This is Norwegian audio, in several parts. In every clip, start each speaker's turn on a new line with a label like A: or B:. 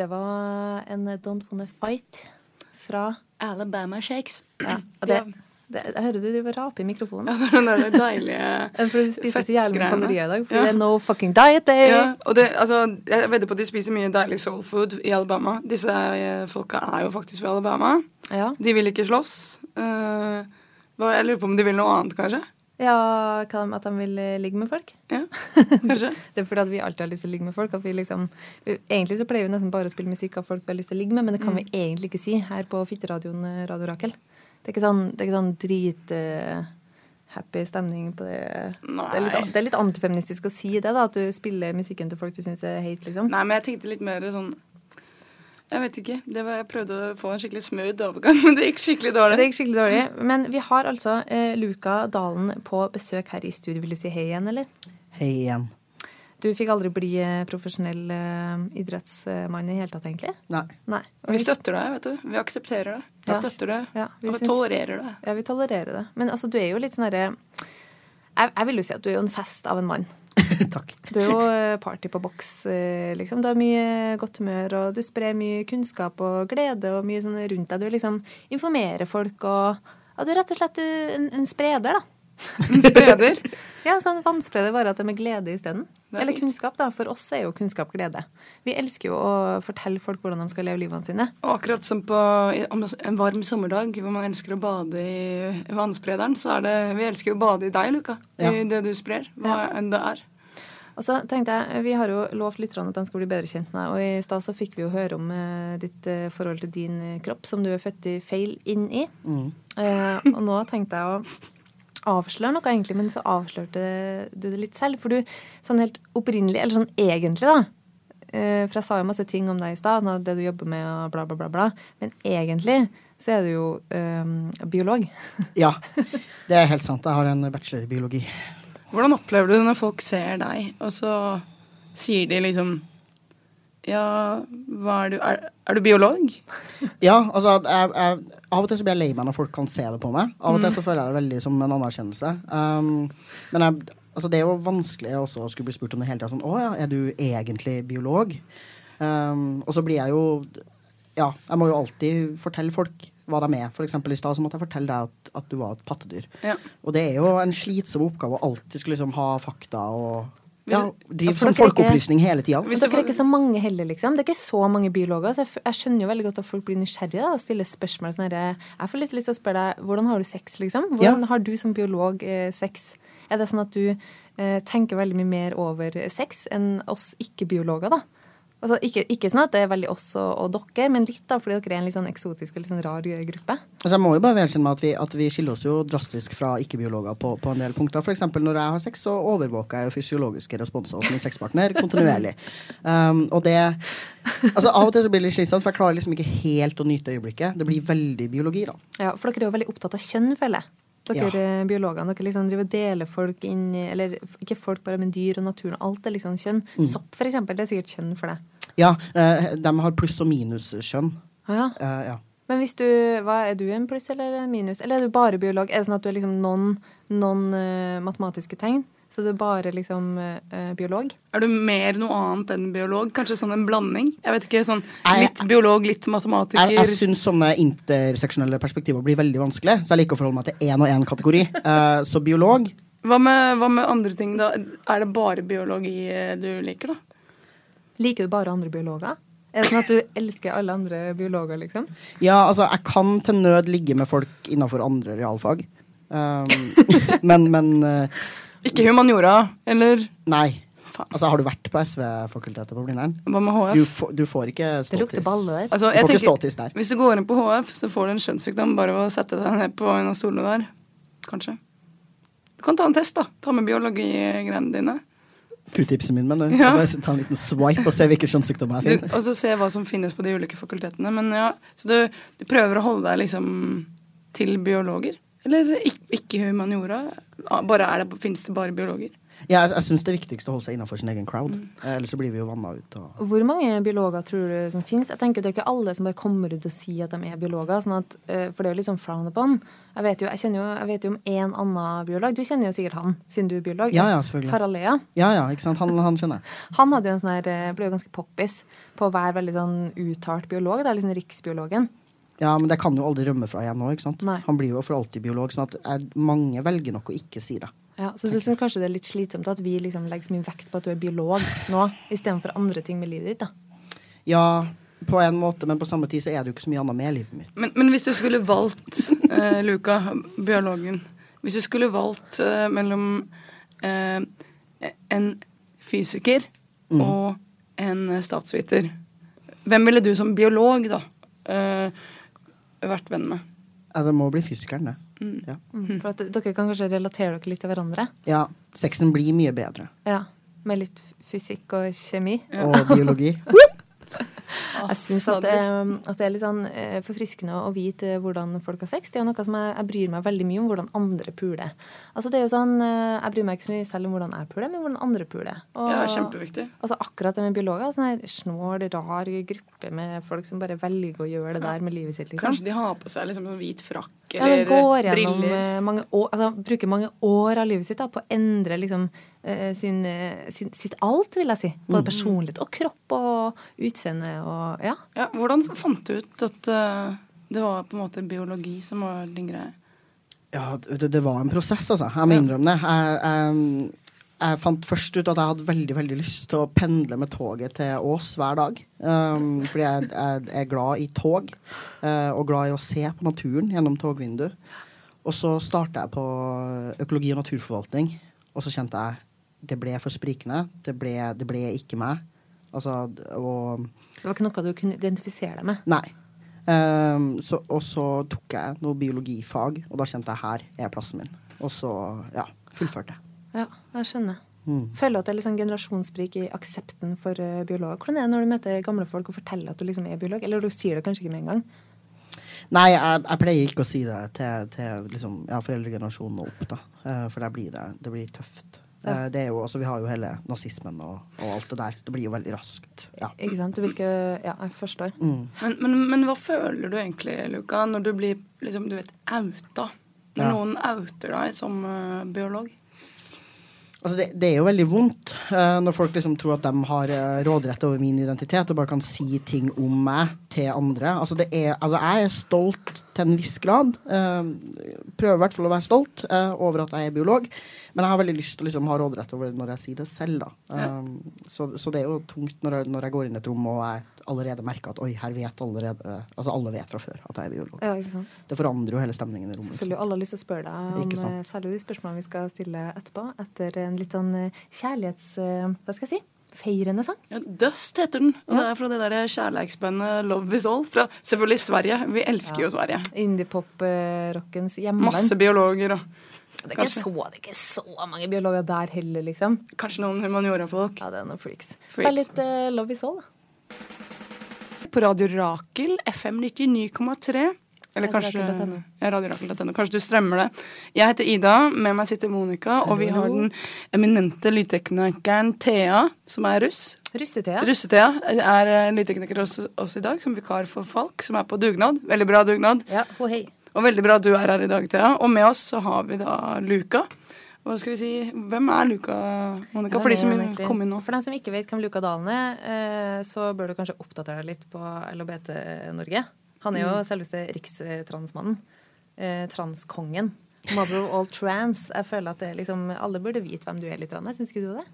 A: Det var en Don't Wanna Fight fra
B: Alabama Shakes.
A: ja, og det, det, Jeg hører du driver og raper i mikrofonen.
B: Ja, det
A: Er det For du spiser så jævlig mye kalorier i dag? For
B: Ja.
A: det er no fucking diet day!
B: Ja, og det, altså, jeg vedder på at de spiser mye deilig soul food i Alabama. Disse eh, folka er jo faktisk fra Alabama.
A: Ja.
B: De vil ikke slåss. Uh, jeg lurer på om de vil noe annet, kanskje?
A: Ja, at de vil eh, ligge med folk?
B: Ja, kanskje.
A: Det er fordi at vi alltid har lyst til å ligge med folk. Liksom, egentlig så pleier vi nesten bare å spille musikk av folk vi har lyst til å ligge med, men det kan vi egentlig ikke si her på Fitteradioen eh, Radio Rakel. Det er ikke sånn, det er ikke sånn drit Uh, happy stemning på det. Det er, litt, det er litt antifeministisk å si det, da, at du spiller musikken til folk du syns er hate, liksom.
B: Nei, men jeg tenkte litt mer sånn Jeg vet ikke. Det var, jeg prøvde å få en skikkelig smooth overgang, men det gikk skikkelig dårlig.
A: Det gikk skikkelig dårlig. Men vi har altså eh, Luka Dalen på besøk her i studio. Vil du si hei igjen, eller?
C: Hei igjen.
A: Du fikk aldri bli eh, profesjonell eh, idrettsmann i hele tatt, egentlig?
C: Nei.
A: Nei.
B: Vi støtter deg, vet du. Vi aksepterer det. Vi
A: Ja.
B: støtter det.
A: Ja, vi
B: og vi
A: syns-
B: tolererer det.
A: Ja, vi tolererer det. Men altså, du er jo litt sånn herre jeg, jeg vil jo si at du er jo en fest av en mann.
C: Takk.
A: Du er jo eh, party på boks, eh, liksom. Du har mye godt humør, og du sprer mye kunnskap og glede og mye sånn rundt deg. Du liksom informerer folk og ja, Du er rett og slett du, en, en spreder, da.
B: En spreder.
A: Ja, sånn vannspreder, bare at det er med glede isteden.
B: Er
A: Eller
B: fint.
A: kunnskap, da. For oss er jo kunnskap glede. Vi elsker jo å fortelle folk hvordan de skal leve livene sine.
B: Og akkurat som på en varm sommerdag hvor man elsker å bade i vannsprederen, så er det Vi elsker jo å bade i deg, Luka.
C: Ja.
B: Det du sprer. Hva enn det er.
A: Og så tenkte jeg, Vi har jo lovt lytterne at de skal bli bedre kjent med deg. Og i stad så fikk vi jo høre om eh, ditt eh, forhold til din eh, kropp, som du er født i feil inn i. Eh, og nå tenkte jeg å avsløre noe, egentlig, men så avslørte du det litt selv. For du, sånn helt opprinnelig, eller sånn egentlig, da eh, For jeg sa jo masse ting om deg i stad, sånn det du jobber med, og bla, bla, bla. bla. Men egentlig så er du jo eh, biolog.
C: Ja, det er helt sant. Jeg har en bachelor i biologi.
B: Hvordan opplever du det når folk ser deg, og så sier de liksom Ja, hva er du Er, er du biolog?
C: Ja, altså jeg, jeg, Av og til så blir jeg lei meg når folk kan se det på meg. Av og til så føler jeg det veldig som en anerkjennelse. Um, men jeg, altså det er jo vanskelig også å skulle bli spurt om det hele tida. Sånn, å ja, er du egentlig biolog? Um, og så blir jeg jo Ja, jeg må jo alltid fortelle folk hva de med. For eksempel i stad måtte jeg fortelle deg at, at du var et pattedyr.
B: Ja.
C: Og det er jo en slitsom oppgave å alltid skulle liksom ha fakta og ja, drive
A: for
C: sånn folkeopplysning hele tida.
A: Hvis dere er ikke så mange heller, liksom. Det er ikke så mange biologer. Så jeg, jeg skjønner jo veldig godt at folk blir nysgjerrige da, og stiller spørsmål. Sånn herre, jeg får litt lyst til å spørre deg hvordan har du sex, liksom? Hvordan
C: Ja.
A: har du som biolog eh, sex? Er det sånn at du eh, tenker veldig mye mer over sex enn oss ikke-biologer, da? Altså, ikke, ikke sånn at det er veldig oss og, dere, men litt da, fordi dere er en litt sånn eksotisk og litt sånn rar gruppe.
C: Altså jeg må jo bare vedkjenne meg at vi, at vi skiller oss jo drastisk fra ikke-biologer på, på en del punkter. Eksempel når jeg har sex, så overvåker jeg jo fysiologiske responser hos min sexpartner kontinuerlig. Um, og det Altså Av og til så blir det litt slitsomt, for jeg klarer liksom ikke helt å nyte øyeblikket. Det blir veldig biologi, da.
A: Ja, for dere er jo veldig opptatt av kjønn, føler jeg. Dere ja. biologene. Dere liksom driver deler folk inn i Eller ikke folk, bare, men dyr og naturen. Alt er liksom kjønn. Sopp, for eksempel, det er sikkert kjønn for deg.
C: Ja, eh, de har pluss- og minuskjønn.
A: Ah, ja.
C: Uh, ja.
A: Men hvis du, hva, er du en pluss eller en minus? Eller er du bare biolog? Er det sånn at du er liksom noen, noen uh, matematiske tegn? Så du er bare liksom eh, biolog?
B: Er du mer noe annet enn biolog? Kanskje sånn en blanding? Jeg vet ikke, sånn
C: Jeg-
B: Litt biolog, litt matematiker.
C: Jeg, jeg syns sånne interseksjonelle perspektiver blir veldig vanskelig, så jeg liker å forholde meg til én og én kategori. Eh, så biolog
B: Hva med, hva med andre ting, da? Er det bare biologi eh, du liker, da?
A: Liker du bare andre biologer? Er det sånn at du elsker alle andre biologer, liksom?
C: Ja, altså, jeg kan til nød ligge med folk innafor andre realfag. Um, men, men eh,
B: Ikke humaniora, eller
C: Nei. Altså, har du vært på SV-fakultetet på Blindern?
B: hva med
C: Du,
B: HF?
C: får- du får ikke
A: Det
C: ståtiss.
A: lukter balle der.
B: Altså,
C: Du får ikke ståtiss der.
B: hvis du går inn på HF, så får du en skjønnssykdom bare ved å sette deg ned på en av stolene der. Kanskje. Du kan ta en test, da. Ta med biologigreiene dine.
C: Q-tipsen min, men du.
B: Ja.
C: Bare ta en liten swipe og se hvilke kjønnssykdommer
B: Du,
C: jeg finner.
B: og så se hva som finnes på de ulike fakultetene. Men ja, Så du, du prøver å holde deg liksom til biologer? Eller ikke, humaniora? Bare er det, Finnes det bare biologer?
C: Ja, jeg, jeg syns det er viktigst å holde seg innafor sin egen crowd.
B: Mm.
C: Eh, Ellers så blir vi jo vanna ut. Og...
A: Hvor mange biologer tror du som finnes? Jeg tenker Det er ikke alle som bare kommer ut og sier at de er biologer. Sånn at, eh, for det er jo litt sånn frowned upon. Jeg vet jo, jeg jo, jeg vet jo om én annen biolog. Du kjenner jo sikkert han, siden du er biolog.
C: Ja, ja, selvfølgelig.
A: Harald Lea.
C: Ja, ja, ikke sant. Han, han kjenner jeg.
A: Han hadde jo en sånn her, eh, ble jo ganske poppis på å være veldig sånn uttalt biolog. Det er liksom riksbiologen.
C: Ja, men det kan jo aldri rømme fra igjen nå, ikke sant.
A: Nei.
C: Han blir jo for alltid biolog, sånn at er, mange velger nok å ikke si det.
A: Ja, så du syns kanskje det er litt slitsomt at vi liksom legger så mye vekt på at du er biolog nå, istedenfor andre ting med livet ditt? da?
C: Ja, på en måte, men på samme tid så er det jo ikke så mye annet med livet mitt.
B: Men, men hvis du skulle valgt, eh, Luka, biologen Hvis du skulle valgt eh, mellom eh, en fysiker
C: Mm.
B: og en statsviter, hvem ville du som biolog, da, eh, vært venn med?
C: Ja, det må bli fysikeren, det. Ja.
A: Mm. For at dere kan kanskje relatere dere litt til hverandre?
C: ja. Sexen blir mye bedre.
A: Ja. Med litt fysikk og kjemi.
C: Og biologi.
A: Jeg syns at, det- at det er litt sånn eh, forfriskende å vite hvordan folk har sex. Det er noe som jeg, jeg bryr meg veldig mye om, hvordan andre puler. Altså det er jo sånn, eh, Jeg bryr meg ikke så mye selv om hvordan jeg puler, men hvordan andre puler. Og,
B: Ja, kjempeviktig.
A: Altså akkurat det med biologer. Sånn her snål, rar gruppe med folk som bare velger å gjøre det der med livet sitt. liksom.
B: Kanskje de har på seg liksom sånn hvit frakk
A: Ja,
B: de
A: går gjennom
B: briller.
A: eh, mange år, altså, bruker mange år av livet sitt da, på å endre liksom, eh, sin, eh, sin, sitt alt, vil jeg si. Både personlighet og kropp og utseende og ja.
B: Ja, hvordan fant du ut at eh, det var på en måte biologi som var din greie?
C: Ja, det, det var en prosess, altså. Jeg må innrømme det. Jeg, jeg, jeg fant først ut at jeg hadde veldig veldig lyst til å pendle med toget til Ås hver dag. Um, fordi jeg, jeg er glad i tog, uh, og glad i å se på naturen gjennom togvinduet. Og så starta jeg på økologi og naturforvaltning, og så kjente jeg det ble for sprikende. Det ble, det ble ikke meg. Altså, og
A: Det var ikke noe du kunne identifisere deg med.
C: Nei. Um, så, og så tok jeg noe biologifag, og da kjente jeg her er plassen min. Og så, ja, fullførte jeg.
A: Ja, jeg skjønner.
C: Mm.
A: Føler du at det er sånn generasjonssprik i aksepten for biolog? biologer? Hvordan er det når du møter gamle folk og forteller at du liksom er biolog? Eller du sier det kanskje ikke med en gang?
C: Nei, jeg, jeg pleier ikke å si det til, til liksom, ja, foreldregenerasjonen og opp, da. Eh, for der blir det, det blir tøft.
A: Ja.
C: Eh, det er jo, altså, vi har jo hele nazismen og, og alt det der. Det blir jo veldig raskt. Ja.
A: Ikke sant? Du vil ikke Ja, jeg forstår.
C: Mm.
B: Men, men, men hva føler du egentlig, Luka, når du blir liksom, du vet, outa? Når
C: Ja.
B: noen outer deg som uh, biolog?
C: Altså det, det er jo veldig vondt uh, når folk liksom tror at de har uh, råderett over min identitet og bare kan si ting om meg til andre. Altså det er, altså jeg er stolt til en viss grad. eh, prøver i hvert fall å være stolt eh, over at jeg er biolog. Men jeg har veldig lyst til å liksom ha råderett over når jeg sier det selv. da. Eh, så, så det er jo tungt når jeg, når jeg går inn i et rom og jeg allerede merker at oi, her vet allerede Altså alle vet fra før at jeg er biolog.
A: Ja?
C: Det forandrer jo hele stemningen i rommet.
A: Selvfølgelig. Alle har lyst til å spørre deg om særlig de spørsmålene vi skal stille etterpå. Etter en litt sånn kjærlighets... Hva skal jeg si? Feirende sang.
B: Ja, Dust heter den. Og det er fra det der kjærleiksbandet Love Is All. Fra selvfølgelig Sverige. Vi elsker jo Sverige.
A: Indie-pop-rockens hjemland.
B: Masse biologer og
A: det, er ikke så, det er ikke så mange biologer der heller, liksom.
B: kanskje noen humaniora-folk.
A: Ja, det er noen freaks.
B: Freaks.
A: Spill litt uh, Love Is All, da.
B: På Radio Rakel, FM 99,3. Eller kanskje
A: .no.
B: ja. Kanskje du strømmer det. Jeg heter Ida, med meg sitter Monica, og vi har den eminente lydteknikeren Thea, som er russ.
A: Russe-Thea.
B: Russe-Thea er eh, lydtekniker hos oss i dag, som vikar for Falk, som er på dugnad. Veldig bra dugnad.
A: Ja, ho hei.
B: Og veldig bra at du er her i dag, Thea. Og med oss så har vi da Luka. Hva skal vi si, Hvem er Luka, Monica? For de som
A: egentlig?
B: kom inn nå.
A: For dem som ikke vet hvem Luka Dalen er, eh, så bør du kanskje oppdatere deg litt på LHBT Norge. Han er jo
B: Mm.
A: selveste rikstransmannen. Eh, transkongen. Mother of all trans. Jeg føler at det liksom, alle burde vite hvem du er litt. Syns ikke du det?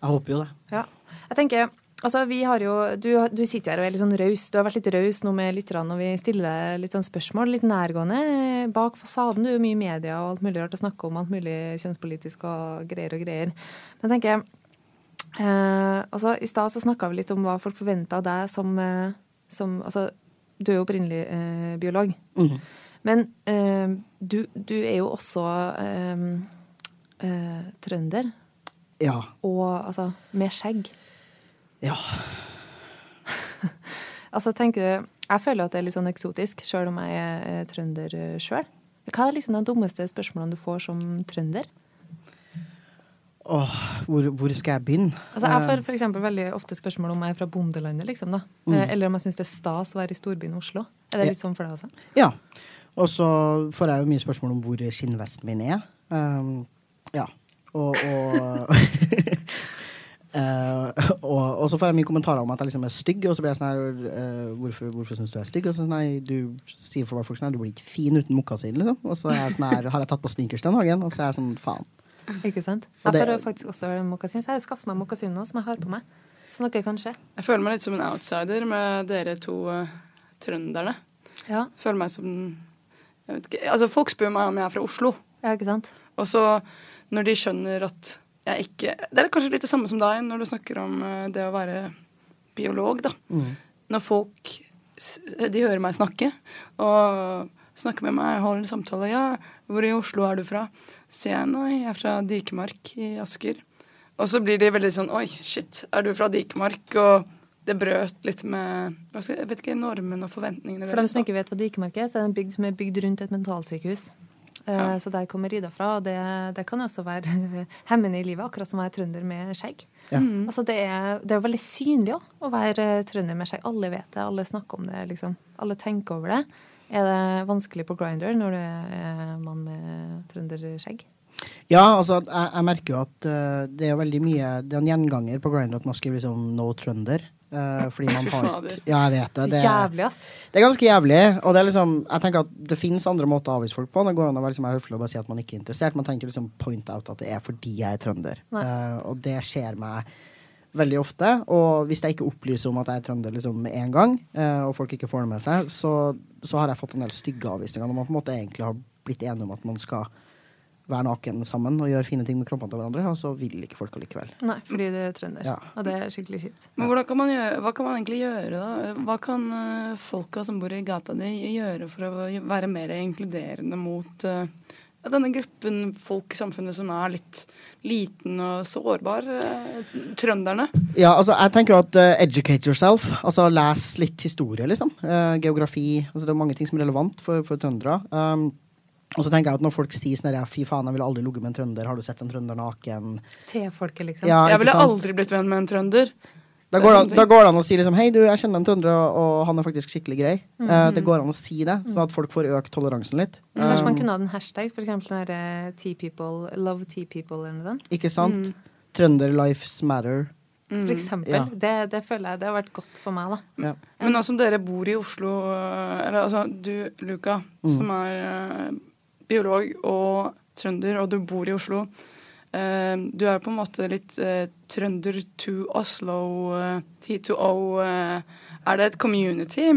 C: Jeg håper jo det.
A: Ja. Jeg tenker, altså vi har jo, du, du sitter jo her og er litt sånn raus. Du har vært litt raus nå med lytterne, og vi stiller litt sånn spørsmål. Litt nærgående. Bak fasaden. Du er jo mye i media og alt mulig rart å snakke om. Alt mulig kjønnspolitisk og greier og greier. Men jeg tenker eh, altså I stad så snakka vi litt om hva folk forventa av deg som, eh, som altså, Du er jo opprinnelig eh, biolog.
C: Mm.
A: Men eh, du, du er jo også eh, eh, trønder.
C: Ja.
A: Og altså med skjegg.
C: Ja.
A: Altså, tenker du Jeg føler at det er litt sånn eksotisk, sjøl om jeg er eh, trønder sjøl. Hva er liksom de dummeste spørsmålene du får som trønder?
C: Åh, hvor, hvor skal jeg begynne?
A: Altså, jeg
C: Eh,
A: får for eksempel veldig ofte spørsmål om jeg er fra bondelandet, liksom. da. Mm. Eller om jeg syns det er stas å være i storbyen Oslo. Er det litt sånn for deg også?
C: Ja. Og så får jeg jo mye spørsmål om hvor skinnvesten min er. Um, ja. Og, og Uh, og, og så får jeg mye kommentarer om at jeg liksom er stygg, og så blir jeg sånn her uh, Hvorfor, hvorfor syns du jeg er stygg? Og så sånn, nei, du sier for folk sånn her, du blir ikke fin uten mokkasin, liksom. Og så jeg sånn her, har jeg tatt på sneakers den dagen? Og så er jeg sånn, faen.
A: Ikke sant? Jeg
C: det-
A: får faktisk også mokasin, så jeg har jo skaffet meg mokasin nå, som jeg har på meg. Så noe kan skje.
B: Jeg føler meg litt som en outsider med dere to uh, trønderne.
A: Ja,
B: Føler meg som jeg vet ikke, altså Folk spør meg om jeg er fra Oslo.
A: ja ikke sant?
B: Og så når de skjønner at jeg ikke Det er kanskje litt det samme som deg når du snakker om uh, det å være biolog, da.
C: Mm.
B: Når folk de hører meg snakke og snakker med meg, holder en samtale. 'Ja, hvor i Oslo er du fra?' Så sier jeg nei, jeg er fra Dikemark i Asker. Og så blir de veldig sånn 'oi, shit, er du fra Dikemark?' Og det brøt litt med jeg vet ikke, normene og forventningene
A: For dem som ikke vet hva Dikemark er, så er det en bygd som er bygd rundt et mentalsykehus. Eh,
B: Ja.
A: Så der kommer Ida fra, og det, det kan også være hemmende i livet, akkurat som å være trønder med skjegg.
C: Ja.
B: Mm.
A: Altså det, er, det er veldig synlig også, å være trønder med skjegg. Alle vet det, alle snakker om det, liksom. Alle tenker over det. Er det vanskelig på Grinder når du er mann med trønderskjegg?
C: Ja, altså, jeg, jeg merker jo at uh, det er veldig mye Det er en gjenganger på Grindr at man skriver liksom 'no trønder'. Uh, fordi man har. Ja, jeg vet det. Det
A: ass.
C: Det er ganske jævlig. Og det er liksom, jeg tenker at det finnes andre måter å avvise folk på. Det går an å være liksom, høflig og bare si at man ikke er interessert. Man trenger ikke liksom point out at det er fordi jeg er trønder. Eh, og det skjer meg veldig ofte. Og hvis jeg ikke opplyser om at jeg er trønder liksom med en gang, eh, og folk ikke får det med seg, så, så har jeg fått en del stygge avvisninger når man på en måte egentlig har blitt enige om at man skal være naken sammen og gjøre fine ting med kroppene til hverandre, og så vil ikke folk allikevel.
A: Nei, fordi du er trønder.
C: Ja.
A: Og det er skikkelig kjipt.
B: Men hvordan kan man gjøre, hva kan man egentlig gjøre, da? Hva kan eh, folka som bor i gata di, gjøre for å være mer inkluderende mot ja, denne gruppen folk i samfunnet som er litt liten og sårbar? eh, trønderne.
C: Ja, altså jeg tenker jo at uh, educate yourself. Altså les litt historie, liksom. Uh, geografi. Altså det er mange ting som er relevant for, for trøndere. Um, og så tenker jeg at når folk sier sånn her, fy faen, jeg ville aldri ligget med en trønder, har du sett en trønder naken?
A: T-folket, liksom.
C: Ja,
B: Jeg ville aldri blitt venn med en trønder.
C: Da går, det, an- da går det an å si liksom Hei, du, jeg kjenner en trønder, og, han er faktisk skikkelig grei. Eh, det går an å si det, sånn at folk får økt toleransen litt.
A: Kanskje man
C: Um,
A: kunne hatt en hashtag, for eksempel den derre T-people, love Tea People eller noe sånt.
C: Ikke sant? Trønder lives matter.
A: For eksempel.
C: Ja.
A: Det, det føler jeg det har vært godt for meg, da.
C: Ja.
B: Men nå som dere bor i Oslo, eh, eller altså du, Luka, som er eh, biolog og trønder, og du bor i Oslo. Eh, du er på en måte litt eh, trønder to Oslo, eh, T2O. eh, er det et community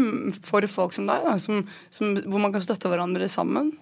B: for folk som deg, da, som, som, hvor man kan støtte hverandre sammen?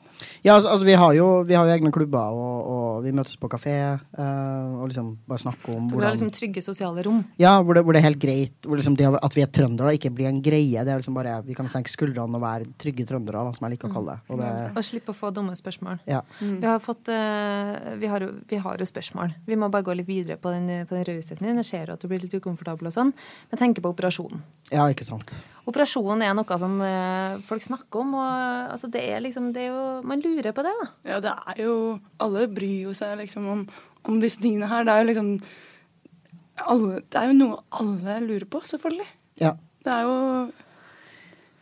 C: Ja, altså, altså vi, har jo, vi har jo egne klubber, og, og vi møtes på kafé uh, og liksom bare snakker om
A: For det er
C: hvordan
A: liksom trygge sosiale rom.
C: Ja, hvor det, hvor det er helt greit. Hvor liksom det at vi er trøndere, ikke blir en greie. Det er liksom bare, Vi kan senke skuldrene og være trygge trøndere, da, som jeg liker å kalle det. Og det
A: Og slippe å få dumme spørsmål.
C: ja.
A: Vi har, fått, uh, vi, har vi har jo spørsmål. Vi må bare gå litt videre på den, på den rausheten din. Jeg ser at du blir litt ukomfortabel og sånn. Men tenk på operasjonen.
C: ja, ikke sant.
A: Operasjonen er noe som eh, folk snakker om, og altså, det er liksom det er jo, Man lurer på det, da.
B: Ja, det er jo Alle bryr jo seg liksom om, om disse tingene her. Det er jo liksom alle, Det er jo noe alle lurer på, selvfølgelig.
C: Ja.
B: Det er jo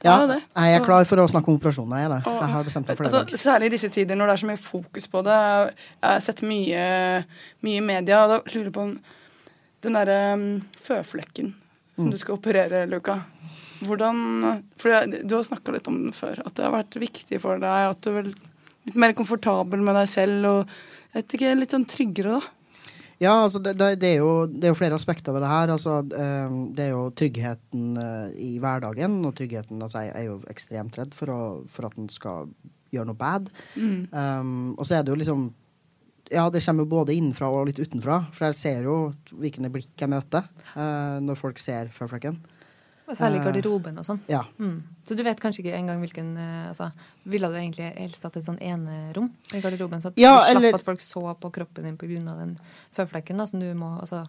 C: ja. Jeg er klar for å snakke om operasjoner. Jeg, jeg har bestemt meg for det.
B: Altså, særlig i disse tider når det er så mye fokus på det. Jeg har sett mye, mye i media, og da lurer jeg på om den derre um, føflekken som
C: Mm.
B: du skal operere, Luka. Hvordan For jeg, du har snakka litt om den før. At det har vært viktig for deg. At du er litt mer komfortabel med deg selv og jeg vet ikke, litt sånn tryggere, da.
C: Ja, altså det, det, er jo, det er jo flere aspekter ved det her. Altså, eh, det er jo tryggheten eh, i hverdagen, og tryggheten altså, Jeg er jo ekstremt redd for, å, for at den skal gjøre noe bad.
B: Mm.
C: Um, og så er det jo liksom Ja, det kommer jo både innenfra og litt utenfra. For jeg ser jo hvilke blikk jeg møter eh, når folk ser føflekken.
A: Og særlig
C: i
A: garderoben og sånn.
C: Ja.
A: Mm. Så du vet kanskje ikke engang hvilken eh, altså, Ville du egentlig helst hatt et sånn enerom i garderoben? Så at
C: Ja,
A: du slapp
C: eller-
A: at folk så på kroppen din pga. den føflekken? Da, som du må, altså,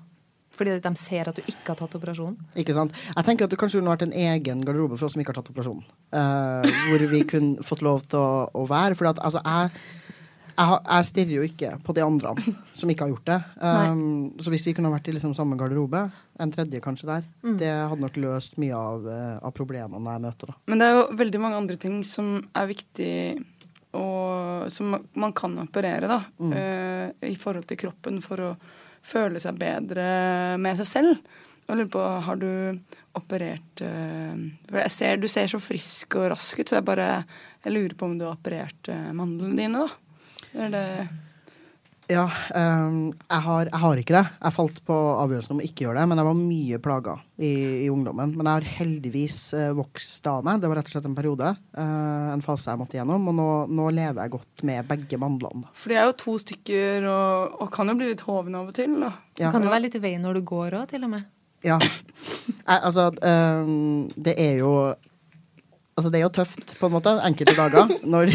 A: fordi de ser at du ikke har tatt operasjonen?
C: Ikke sant? Jeg tenker at det kanskje kunne vært en egen garderobe for oss som ikke har tatt operasjonen. Uh, hvor vi kunne fått lov til å, å være. For at, altså, jeg jeg, jeg stirrer jo ikke på de andre som ikke har gjort det. Um, så hvis vi kunne vært i liksom samme garderobe, en tredje kanskje der,
A: Mm.
C: det hadde nok løst mye av, eh, av problemene jeg møter. da.
B: Men det er jo veldig mange andre ting som er viktig og som man kan operere, da.
C: Mm.
B: uh, I forhold til kroppen for å føle seg bedre med seg selv. Jeg lurer på, har du operert uh, ser du ser så frisk og rask ut, så jeg bare Jeg lurer på om du har operert uh, mandlene dine, da. Er det
C: Ja, um, jeg, har, jeg har ikke det. Jeg falt på avgjørelsen om å ikke gjøre det, men jeg var mye plaga i, i ungdommen. Men jeg har heldigvis uh, vokst av meg. Det var rett og slett en periode. Uh, en fase jeg måtte gjennom. Og nå, nå lever jeg godt med begge mandlene.
B: For de er jo to stykker og, og kan jo bli litt hoven av og til, da.
A: Du
C: Ja.
A: kan jo være litt i veien når du går òg, til og med.
C: Ja. Jeg, altså, um, det er jo Altså, det er jo tøft, på en måte, enkelte dager, når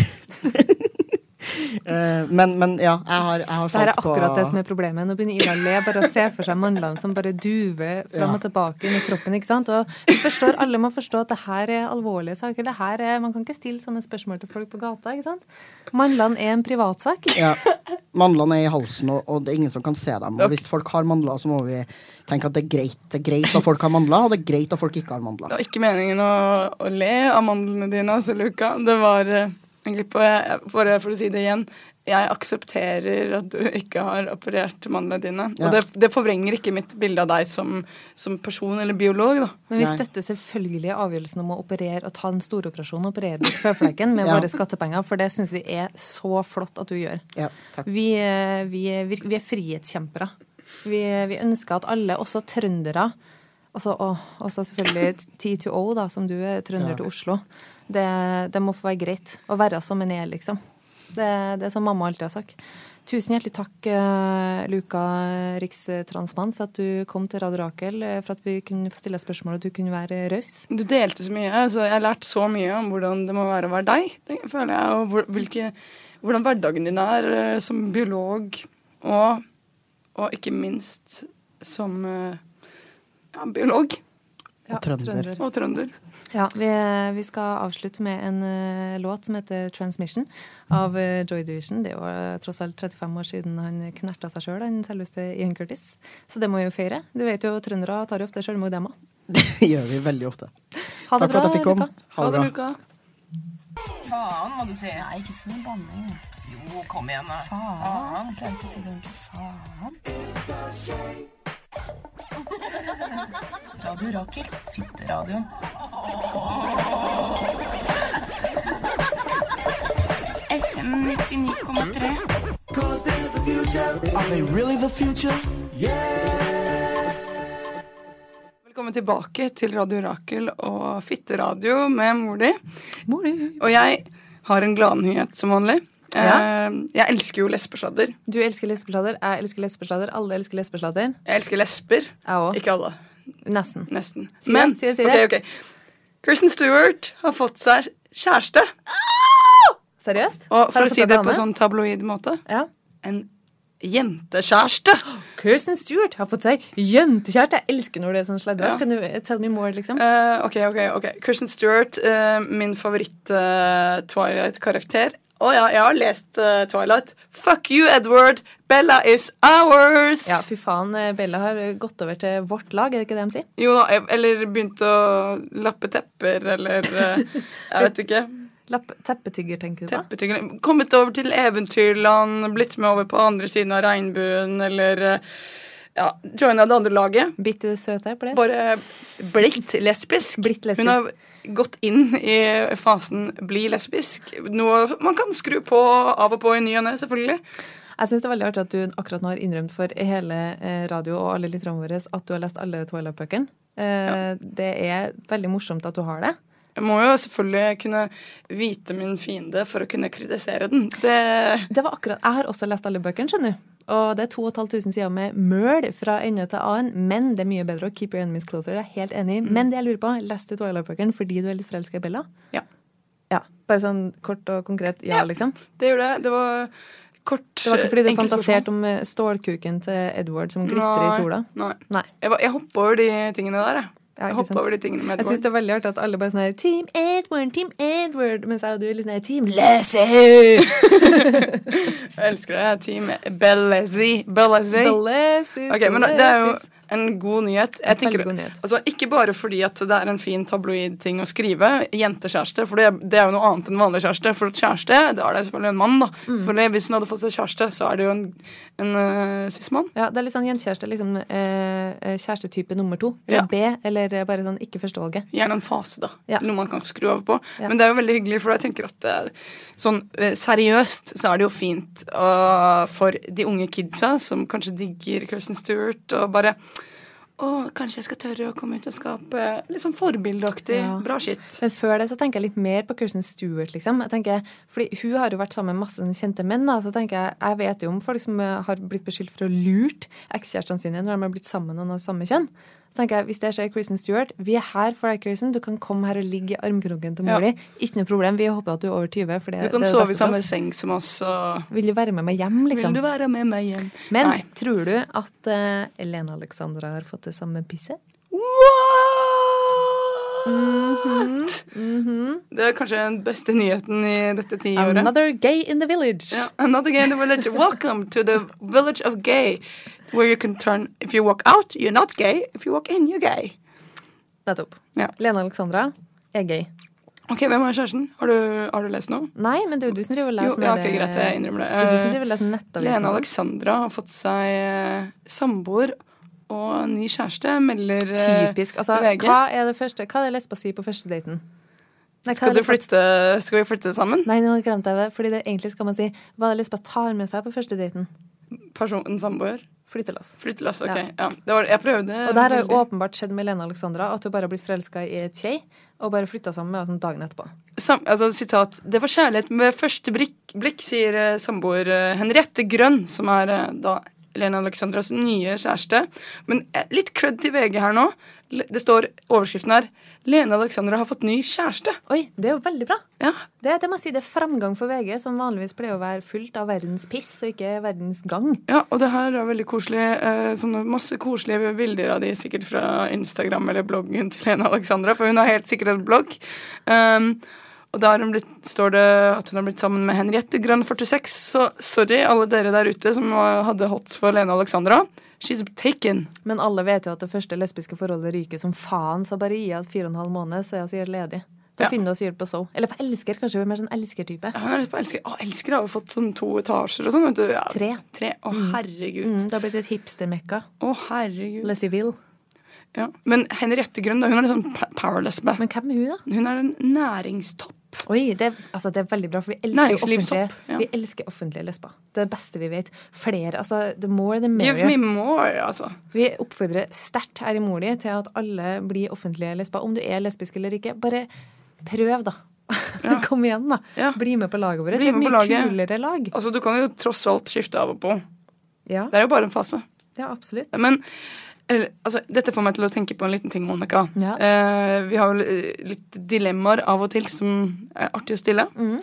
C: men, men ja, jeg har, jeg har
A: Det er
C: akkurat på
A: det som er problemet. Nå begynner Ida å le bare å se for seg mandlene som bare duver fram
C: Ja.
A: og tilbake inn i kroppen. ikke sant? Og vi forstår, Alle må forstå at det her er alvorlige saker. Det her er, Man kan ikke stille sånne spørsmål til folk på gata. ikke sant? Mandlene er en privatsak.
C: Ja. Mandlene er i halsen, og, og det er ingen som kan se dem. Og hvis folk har mandler, så må vi tenke at det er greit Det er greit at folk har mandler, og det er greit at folk ikke har mandler.
B: Det var ikke meningen å, å le av mandlene dine, altså, Luka. Det var en glipp. Og for, for å si det igjen, jeg aksepterer at du ikke har operert mandlene dine.
C: Ja.
B: Og det, det forvrenger ikke mitt bilde av deg som, som person eller biolog, da.
A: Men vi
C: Nei.
A: støtter selvfølgelig avgjørelsen om å operere og ta en storoperasjon og operere bort føflekken med
C: Ja.
A: våre skattepenger, for det syns vi er så flott at du gjør.
C: Ja, takk.
A: Vi, vi, vir- vi er frihetskjempere. Vi, vi ønsker at alle, også trøndere også, og, også selvfølgelig T2O, da, som du er trønder
C: Ja.
A: til Oslo. Det, det må få være greit å være som en er, liksom. Det, det er som mamma alltid har sagt. Tusen hjertelig takk, eh, Luka rikstransmann, for at du kom til Radio Rakel. eh, For at vi kunne få stille spørsmål, og du kunne være raus.
B: Du delte så mye. Altså, jeg har lært så mye om hvordan det må være å være deg, det føler jeg. Og hvilke, hvordan hverdagen din er eh, som biolog, og, og ikke minst som ja, biolog
C: Og trønder.
B: og trønder.
A: Ja, vi, vi skal avslutte med en uh, låt som heter 'Transmission' av uh, Joy Division. Det er jo uh, tross alt 35 år siden han knerta seg sjøl, han selveste Ian Curtis. Så det må vi jo feire. Du vet jo, trøndere tar jo ofte sjølmord, dem òg.
C: Det gjør vi veldig ofte.
A: Ha det
C: Takk for
A: bra,
C: at jeg fikk komme. Ha det bra.
B: Luka.
D: Faen, må du si. Nei, ikke så mye banning. Jo, kom igjen, da. Faen. Faen. Faen. Radio Rakel. Fitteradio. FM 99,3.
E: Are they really the future?
B: Velkommen tilbake til Radio Rakel og Fitteradio med. Mor di. Og jeg har en gladnyhet som vanlig.
A: Ja.
B: Eh, Jeg elsker jo lesbesladder.
A: Du elsker lesbesladder, jeg elsker lesbesladder, alle elsker lesbesladder.
B: Jeg elsker lesber.
A: Jeg.
B: Ikke alle.
A: Nesten.
B: Nesten.
A: Si det, si det, si det.
B: ok, ok. Kirsten Stewart har fått seg kjæreste.
A: Seriøst?
B: Og for å si det på sånn tabloid måte
A: Ja.
B: en jentekjæreste.
A: Kirsten Stewart har fått seg jentekjæreste. Jeg elsker når det er sånn sladret.
B: Ja.
A: Kan du eh, tell me more, liksom?
B: Uh, ok, ok, ok. Kirsten Stewart, uh, min favoritt-Twilight-karakter. Å ja, jeg har lest uh, Twilight. Fuck you, Edward. Bella is ours.
A: Ja, fy faen. eh, Bella har gått over til vårt lag, er det ikke det de sier?
B: Jo da, eller begynt å lappe tepper, eller uh, Jeg vet ikke.
A: Lapp, teppetygger, tenker du på?
B: Teppetygger. Kommet over til eventyrland, blitt med over på andre siden av regnbuen, eller uh, ja, joina det andre laget.
A: Bitte søte epler?
B: Bare blitt lesbisk.
A: Blitt lesbisk.
B: Hun har gått inn i fasen bli lesbisk. Noe man kan skru på av og på i ny og ne, selvfølgelig.
A: Jeg syns det er veldig artig at du akkurat nå har innrømt for hele eh, radio og alle lytterne våre at du har lest alle Twilight-bøkene. Ja. Det er veldig morsomt at du har det.
B: Jeg må jo selvfølgelig kunne vite min fiende for å kunne kritisere den. Det
A: Det var akkurat, Jeg har også lest alle bøkene, skjønner du. Og det er 2500 sider med møl fra ende til annen. Men det er mye bedre å keep your enemies closer. Jeg er helt enig i. Men det jeg lurer på, leste du Twilight-bøkene fordi du er litt forelska i Bella?
B: Ja.
A: Ja, Bare sånn kort og konkret ja,
B: Ja.
A: liksom?
B: Det gjorde det. Det var kort
A: Det var ikke fordi du
B: enkelt
A: fantaserte om eh, stålkuken til Edward som glitrer i sola?
B: Nei.
A: Nei.
B: Jeg, jeg hoppa over de tingene der, jeg.
A: Ja,
B: Jeg
A: sant?
B: over de tingene med Edward.
A: Jeg syns det er veldig artig at alle bare sånn her Team Edward, Team Edward. Mens jeg og du er litt sånn her Team Lassie.
B: Jeg elsker det. Team Bellezzi. Bellezzi.
A: Bellezzi.
B: Ok, men det er jo en god nyhet. Jeg tenker,
A: god nyhet.
B: altså, ikke bare fordi at det er en fin tabloid ting å skrive, jentekjæreste, for det, det er jo noe annet enn vanlig kjæreste. For kjæreste, da er det selvfølgelig en mann, da.
A: Mm.
B: Selvfølgelig, Hvis hun hadde fått seg kjæreste, så er det jo en, en uh, cis-mann.
A: Ja, det er litt sånn jentekjæreste. Liksom, uh, kjærestetype nummer to. Eller
B: Ja.
A: B, eller eh, bare sånn ikke førstevalget.
B: Gjerne en fase, da.
A: Ja.
B: Noe man kan skru over på.
A: Ja.
B: Men det er jo veldig hyggelig, for jeg tenker at uh, sånn eh, seriøst så er det jo fint for de unge kidsa som kanskje digger Kirsten Stewart, og bare å, kanskje jeg skal tørre å komme ut og skape litt sånn forbildeaktig.
A: Ja.
B: Bra skitt.
A: Men før det så tenker jeg litt mer på Kirsten Stewart, liksom. Jeg tenker, fordi Hun har jo vært sammen med masse kjente menn. Da, så tenker Jeg jeg vet jo om folk som har blitt beskyldt for å lurt ekskjærestene sine når de har blitt sammen med noen av samme kjønn. Så tenker jeg, Hvis det skjer Kristen Stewart, vi er her for deg, Kristen. Du kan komme her og ligge i armkroken til mor di. Ikke noe problem. Vi håper at du er over 20. For det,
B: Du kan
A: det
B: sove i samme
A: plass.
B: seng som oss, og
A: Vil du være med meg hjem, liksom?
B: Vil du være med meg hjem?
A: Men
B: Nei.
A: tror du at uh, Elena Alexandra har fått det samme pisset?
B: What? Det er kanskje den beste nyheten i dette tiåret.
A: Another gay in the village.
B: Yeah, another gay in the village. Welcome to the village of gay. Where you can turn If you walk out, you're not gay. If you walk in, you're gay.
A: Nettopp.
B: Yeah.
A: Lene Alexandra er gay.
B: Ok, Hvem er kjæresten? Har du, har du lest noe?
A: Nei, men det er jo du som driver og
B: Jo, ja, okay, greit, jeg innrømmer det.
A: Det er du som
B: Eh,
A: driver og leser nettavisen.
B: Lena
A: og sånn.
B: Alexandra har fått seg eh, samboer og ny kjæreste, melder eh,
A: Typisk. Altså,
B: VG.
A: hva er det første Hva er det lesba sier på første daten? Nei,
B: Skal, du flytte, skal vi flytte sammen?
A: Nei, nå glemte jeg det. Fordi det egentlig skal man si hva er det lesba tar med seg på første daten.
B: Personen samboer?
A: Flyttelass.
B: Flyttelass, ok.
A: Ja.
B: Ja. Det var, jeg prøvde
A: Og det har jo åpenbart skjedd med Lena Alexandra, at hun bare har blitt forelska i et kjei og bare flytta sammen med henne sånn dagen etterpå.
B: Sam, altså, sitat. Det var kjærlighet med første blikk, blikk sier eh, samboer eh, Henriette Grønn, som er da Lena Alexandras nye kjæreste. Men eh, litt cred til VG her nå. Det står overskriften her. Lene Alexandra har fått ny kjæreste.
A: Oi, det er jo veldig bra.
B: Ja,
A: Det, det må si, det er framgang for VG, som vanligvis pleier å være fullt av verdens piss og ikke verdens gang.
B: ja og det her er veldig koselig. Eh, masse koselige bilder av de sikkert fra Instagram eller bloggen til Lene Alexandra, for hun har helt sikkert en blogg. Um, og blitt, står det at hun har blitt sammen med Henriette Grønn 46. Så sorry, alle dere der ute som hadde hots for Lene Alexandra. She's taken.
A: Men alle vet jo at det første lesbiske forholdet ryker som faen, så bare gi henne fire og en halv måned, så er hun sikkert ledig. Da
B: Ja.
A: finner du oss hjelp på So. Eller på Elsker, kanskje. Hun er mer sånn elskertype.
B: Ja, litt på elsker. Å, elsker har jo fått sånn to etasjer og sånn. vet du. Ja,
A: Tre.
B: Tre. Å, herregud.
A: Mm, det har blitt et hipstermekka.
B: Å, herregud.
A: Lesiville.
B: Ja. Men Henriette Grønn, da, hun er litt sånn powerless-bæ.
A: Men hvem er hun, da?
B: Hun er en næringstopp.
A: Oi, det, altså, det er veldig bra, for vi elsker, offentlige,
B: ja.
A: vi elsker offentlige lesber. Det er det beste vi vet. Flere, altså, the more the
B: Give
A: merrier.
B: me more, altså.
A: Vi oppfordrer sterkt her i Moli til at alle blir offentlige lesber. Om du er lesbisk eller ikke, bare prøv, da. Kom igjen, da.
B: Ja.
A: Bli med på laget vårt.
B: Bli
A: Vi
B: med på
A: mye
B: laget.
A: kulere lag.
B: Altså, Du kan jo tross alt skifte av og på.
A: Ja,
B: Det er jo bare en fase.
A: ja absolutt.
B: Men altså, dette får meg til å tenke på en liten ting, Monica.
A: Ja.
B: Eh, vi har jo litt dilemmaer av og til som er artig å stille.
A: Mm.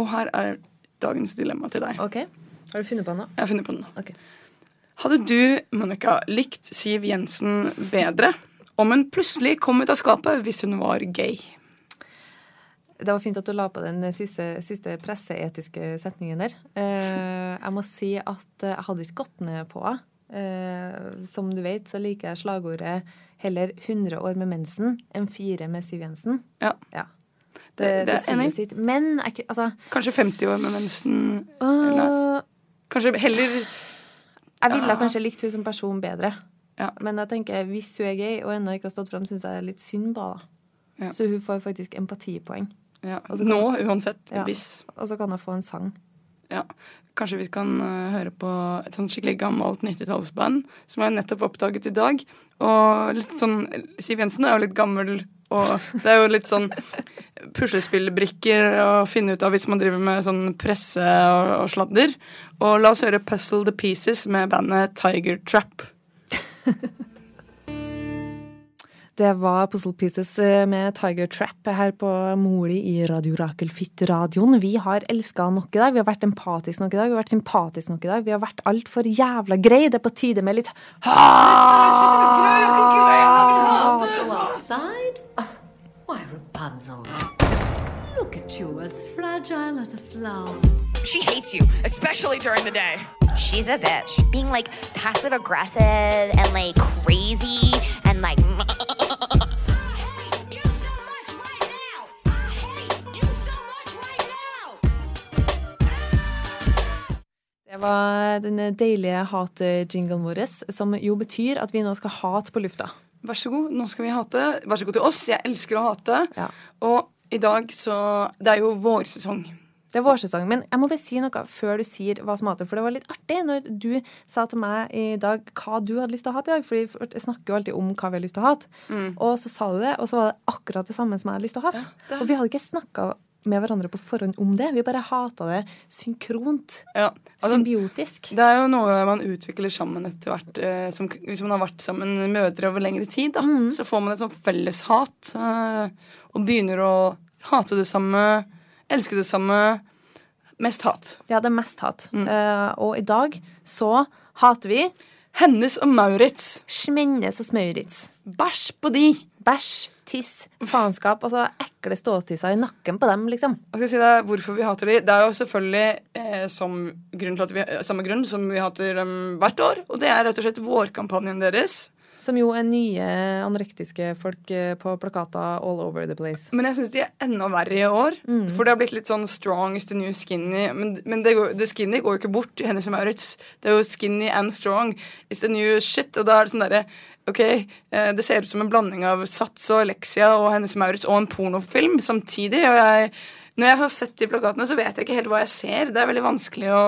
B: Og her er dagens dilemma til deg.
A: OK. Har du funnet på den nå?
B: Jeg har funnet på den nå.
A: Okay.
B: Hadde du, Monica, likt Siv Jensen bedre om hun plutselig kom ut av skapet hvis hun var gay?
A: Det var fint at du la på den siste, siste presseetiske setningen der. Eh, jeg må si at jeg hadde ikke gått ned på henne. Eh, som du vet, så liker jeg slagordet 'heller 100 år med mensen enn 4 med Siv Jensen'.
B: Ja.
A: Ja. Det,
B: Det- det er
A: sier sitt. Men altså
B: Kanskje 50 år med mensen?
A: øh,
B: Kanskje heller
A: Jeg ville
B: Ja.
A: kanskje likt hun som person bedre.
B: Ja.
A: Men jeg tenker, hvis hun er gay og ennå ikke har stått fram, syns jeg det er litt synd på henne.
B: Ja.
A: Så hun får faktisk empatipoeng.
B: ja. Nå, uansett. Hvis.
A: Og så kan hun få en sang.
B: Ja. Kanskje vi kan eh, høre på et sånn skikkelig gammelt 90-tallsband som jeg nettopp oppdaget i dag. Og litt sånn Siv Jensen er jo litt gammel, og det er jo litt sånn puslespillbrikker å finne ut av hvis man driver med sånn presse og, og sladder. Og la oss høre Puzzle the Pieces med bandet Tiger Trap.
A: Det var Puzzle Pieces eh, med Tiger Trap her på Moli i Radio Rakel Fytt-radioen. Vi har elska nok i dag, vi har vært empatiske nok i dag, vi har vært sympatiske nok i dag. Vi har vært altfor jævla grei. Det er på tide med litt
B: Ah!
E: look at you, as fragile as a flower.
F: She hates you, especially during the day.
G: She's a bitch. Being like passive aggressive and like crazy and like.
A: Det var den deilige hat-jinglen vår, som jo betyr at vi nå skal hate på lufta.
B: Vær så god, nå skal vi hate. Vær så god til oss. Jeg elsker å hate.
A: Ja.
B: Og i dag så Det er jo vårsesong.
A: Det er vårsesong, men jeg må bare si noe før du sier hva som hater. For det var litt artig når du sa til meg i dag hva du hadde lyst til å hate i dag. For jeg snakker jo alltid om hva vi har lyst til å hate. Og så sa du det, og så var det akkurat det samme som jeg hadde lyst til å hate.
B: Ja,
A: Og vi hadde ikke snakka med hverandre på forhånd om det. Vi bare hata det synkront.
B: Ja, altså,
A: Symbiotisk.
B: det er jo noe man utvikler sammen etter hvert. Eh, som, hvis man har vært sammen mødre over lengre tid, da, så får man et felles felleshat. Eh, og begynner å hate det samme, elske det samme. Mest hat.
A: Ja, det er mest hat. Eh, og i dag så hater vi
B: Hennes og Maurits.
A: Smennes og Smaurits.
B: Bæsj på de!
A: Bæsj, tiss, faenskap. Altså ekle ståtisser i nakken på dem, liksom.
B: Jeg skal si deg, hvorfor vi hater de? Det er jo selvfølgelig eh, som grunn vi, samme grunn som vi hater dem hvert år. Og det er rett og slett vårkampanjen deres.
A: Som jo er nye anorektiske folk eh, på plakater all over the place.
B: Men jeg syns de er enda verre i år.
A: Mm.
B: For det har blitt litt sånn strong is the new skinny. Men, men det, går, det skinny går jo ikke bort i Hennes og Maurits. Det er jo skinny and strong is the new shit. Og da er det sånn derre Ok, eh, det ser ut som en blanding av Sats og Alexia og Hennes og Maurits og en pornofilm samtidig. Og jeg, når jeg har sett de plakatene, så vet jeg ikke helt hva jeg ser. Det er veldig vanskelig å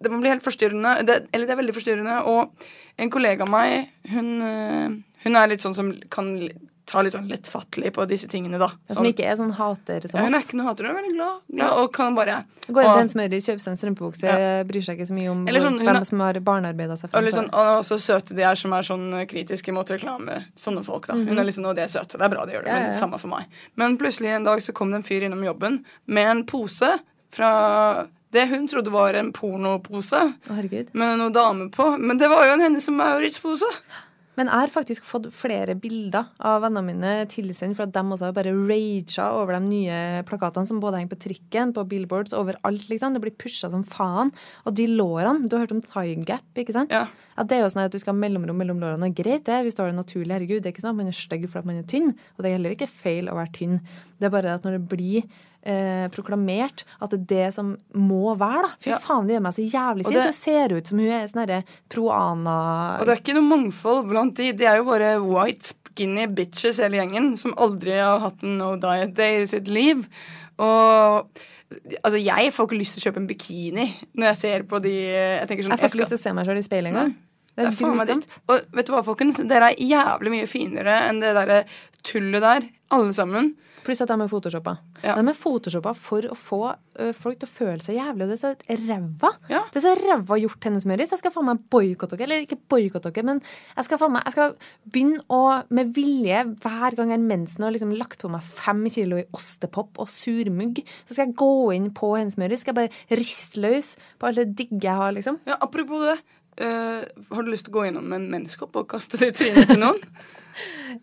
B: Det må bli helt forstyrrende. Det, eller det er veldig forstyrrende. Og en kollega av meg, hun, eh, hun er litt sånn som kan ta litt sånn lettfattelig på disse tingene, da.
A: Som
B: Sånn-
A: ikke er sånn hater som
B: ja, hun er ikke noe hater, hun er veldig glad, glad og kan bare
A: Går inn
B: og-
A: på en smøris, kjøper seg en strømpebukse, bryr seg ikke så mye om
B: sånn,
A: hvem
B: er-
A: som har barnearbeida seg
B: og
A: frem til
B: sånn, og så søte de er som er sånn kritiske mot reklame. Sånne folk, da. Hun er liksom, Og å, de er søte. Det er bra de gjør det,
A: Ja, ja,
B: men
A: ja.
B: samme for meg. Men plutselig en dag så kom det en fyr innom jobben med en pose fra det hun trodde var en pornopose
A: herregud.
B: med noe dame på. Men det var jo en Hennes og Maurits-pose.
A: Men jeg har faktisk fått flere bilder av vennene mine tilsendt for at de også har bare raga over de nye plakatene som både henger på trikken, på billboards, overalt, liksom. Det blir pusha som faen. Og de lårene Du har hørt om thigh gap, ikke sant?
B: Ja.
A: At det er jo sånn at du skal ha mellomrom mellom lårene. Og greit, det, hvis du har det naturlig. Herregud, det er ikke sånn at man er stygg fordi man er tynn. Og det er heller ikke feil å være tynn. Det er bare det at når det blir eh, proklamert at det er det som må være, da. Fy
B: Ja.
A: faen, det gjør meg så jævlig sint. Det,
B: det-
A: ser ut som hun er sånn herre pro-ana
B: Og det er ikke noe mangfold blant de. De er jo bare white skinny bitches hele gjengen som aldri har hatt en no diet day i sitt liv. Og altså, jeg får ikke lyst til å kjøpe en bikini når jeg ser på de Jeg sånn
A: Jeg får ikke lyst til å se meg sjøl i speilet engang. Det er, grusomt.
B: Og vet du hva, folkens? Dere er jævlig mye finere enn det derre tullet der, alle sammen.
A: Pluss at de er photoshoppa.
B: Ja.
A: De er photoshoppa for å få ø, folk til å føle seg jævlig, og det er så ræva.
B: Ja.
A: Det er så ræva gjort hennes Møris. Jeg skal faen meg boikotte dere. Eller ikke boikotte dere, men jeg skal meg Jeg skal begynne å med vilje hver gang jeg har mensen og liksom lagt på meg fem kilo i ostepop og surmugg, så skal jeg gå inn på hennes Møris. Skal jeg bare riste løs på alt det digge jeg har, liksom.
B: Ja, apropos det. Eh, har du lyst til å gå innom en menneskehopp og kaste det i trynet til noen?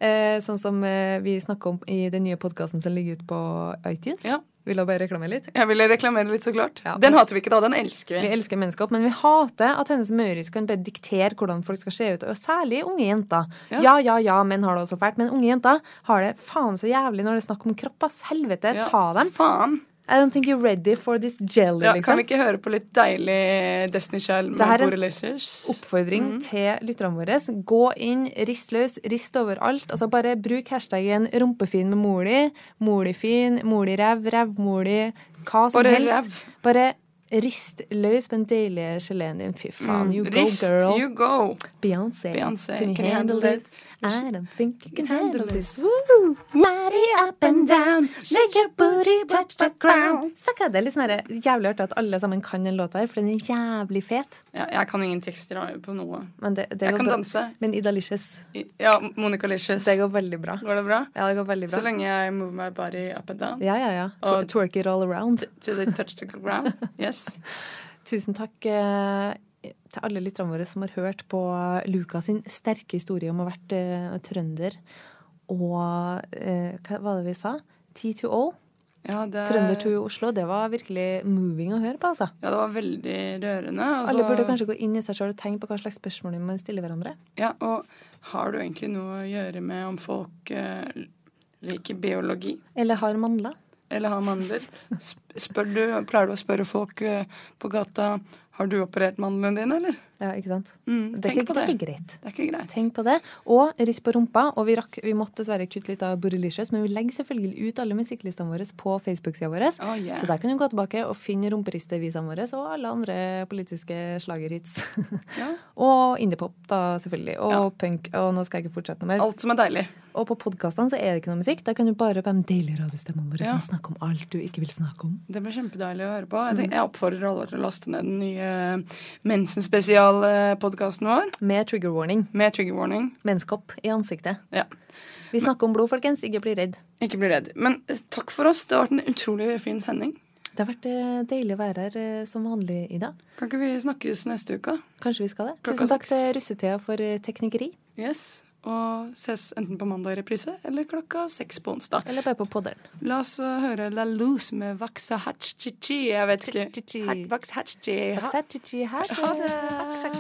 A: uh, sånn som uh, vi snakker om i den nye podkasten som ligger ute på iTunes.
B: Ja.
A: Vil du bare reklamere litt?
B: Jeg ville reklamere litt, så klart.
A: Ja.
B: Den hater vi ikke, da. Den elsker
A: Vi
B: vi.
A: elsker menneskehopp, men vi hater at hennes Mauritz kan bare diktere hvordan folk skal se ut. Og særlig unge jenter.
B: Ja.
A: Ja, ja, ja, menn har det også fælt, men unge jenter har det faen så jævlig når det er snakk om kropp. ass. Helvete,
B: Ja,
A: ta dem.
B: Faen.
A: I don't think you're ready for this jelly,
B: Ja, kan
A: liksom.
B: vi ikke høre på litt deilig Destiny Child med
A: er-
B: Borrelacers?
A: Oppfordring
B: Mm.
A: til lytterne våre. Gå inn, rist løs, rist overalt. Altså Bare bruk hashtaggen 'rumpefin med mor di', 'mor di fin', 'mor di ræv', 'rævmor di', hva som
B: Bare
A: helst.
B: Rev.
A: Bare rist løs på den deilige geleen din. Fy faen, you go,
B: Mm. Rist,
A: girl.
B: you go.
A: Beyoncé,
B: Beyoncé,
A: can you handle this? I don't think you can handle this.
B: Woo!
A: Mighty up and down, shake your booty, touch the ground. Sakka, det er litt sånn jævlig artig at alle sammen kan den låta her, for den er jævlig fet.
B: Ja, jeg kan ingen tekster på noe.
A: Men det, det
B: Jeg kan
A: bra.
B: danse.
A: Men Ida Idalicious,
B: Ja, Monica Licious.
A: det går veldig bra.
B: Går det bra?
A: Ja, det går veldig bra.
B: Så lenge jeg move my body up and down.
A: Ja, ja, ja.
B: Og-
A: Twerk it all around.
B: To the touch the ground. Yes.
A: Tusen takk. Til alle lytterne våre som har hørt på Lukas sin sterke historie om å ha vært uh, trønder og uh, Hva var det vi sa? T2O.
B: Ja, det,
A: Trønder to Oslo. Det var virkelig moving å høre på, altså.
B: ja, det var veldig rørende. altså-
A: Alle burde kanskje gå inn i seg sjøl og tenke på hva slags spørsmål de må stille hverandre.
B: Ja, og har du egentlig noe å gjøre med om folk eh, liker biologi?
A: Eller har mandler.
B: Eller har mandler? Sp- Spør du, pleier du å spørre folk eh, på gata har du operert mandlene dine, eller?
A: Ja, ikke sant?
B: Mm,
A: Det
B: tenk
A: ikke,
B: på
A: det
B: det er
A: ikke greit.
B: Det er ikke greit.
A: Tenk på det. Og rist på rumpa. Og vi, rakk, vi måtte dessverre kutte litt av Borilicious, men vi legger selvfølgelig ut alle musikklistene våre på Facebook-sida vår.
B: Oh, yeah.
A: Så der kan du gå tilbake og finne rumperistevisene våre og alle andre politiske slagerhits.
B: Ja.
A: og indiepop, da, selvfølgelig. Og
B: Ja.
A: punk. Og nå skal jeg ikke fortsette noe mer.
B: Alt som er deilig.
A: Og på podkastene så er det ikke noe musikk. Da kan du bare høre på de deilige radiostemmene våre
B: Ja.
A: som snakker om alt du ikke vil snakke om.
B: Det blir kjempedeilig å høre på. Jeg,
A: Mm.
B: tenker, jeg oppfordrer alle til å laste ned den nye Mensen-spesial-podkasten vår
A: Med trigger warning.
B: med trigger warning.
A: Menskopp i ansiktet.
B: Ja.
A: Vi snakker om blod, folkens. Ikke bli redd.
B: Ikke bli redd. Men eh, takk for oss. Det har vært en utrolig fin sending.
A: Det har vært eh, deilig å være her eh, som vanlig, Ida.
B: Kan ikke vi snakkes neste uke?
A: Kanskje vi skal det.
B: Klokka
A: Tusen takk
B: 6.
A: til russetida for teknikeri.
B: Yes. Og ses enten på mandag i reprise eller klokka seks på onsdag.
A: Eller bare på podderen.
B: La oss uh, høre La Loose med Vaxa Hatchichi. Jeg vet ikke. Vax Hatchichi. Ha det.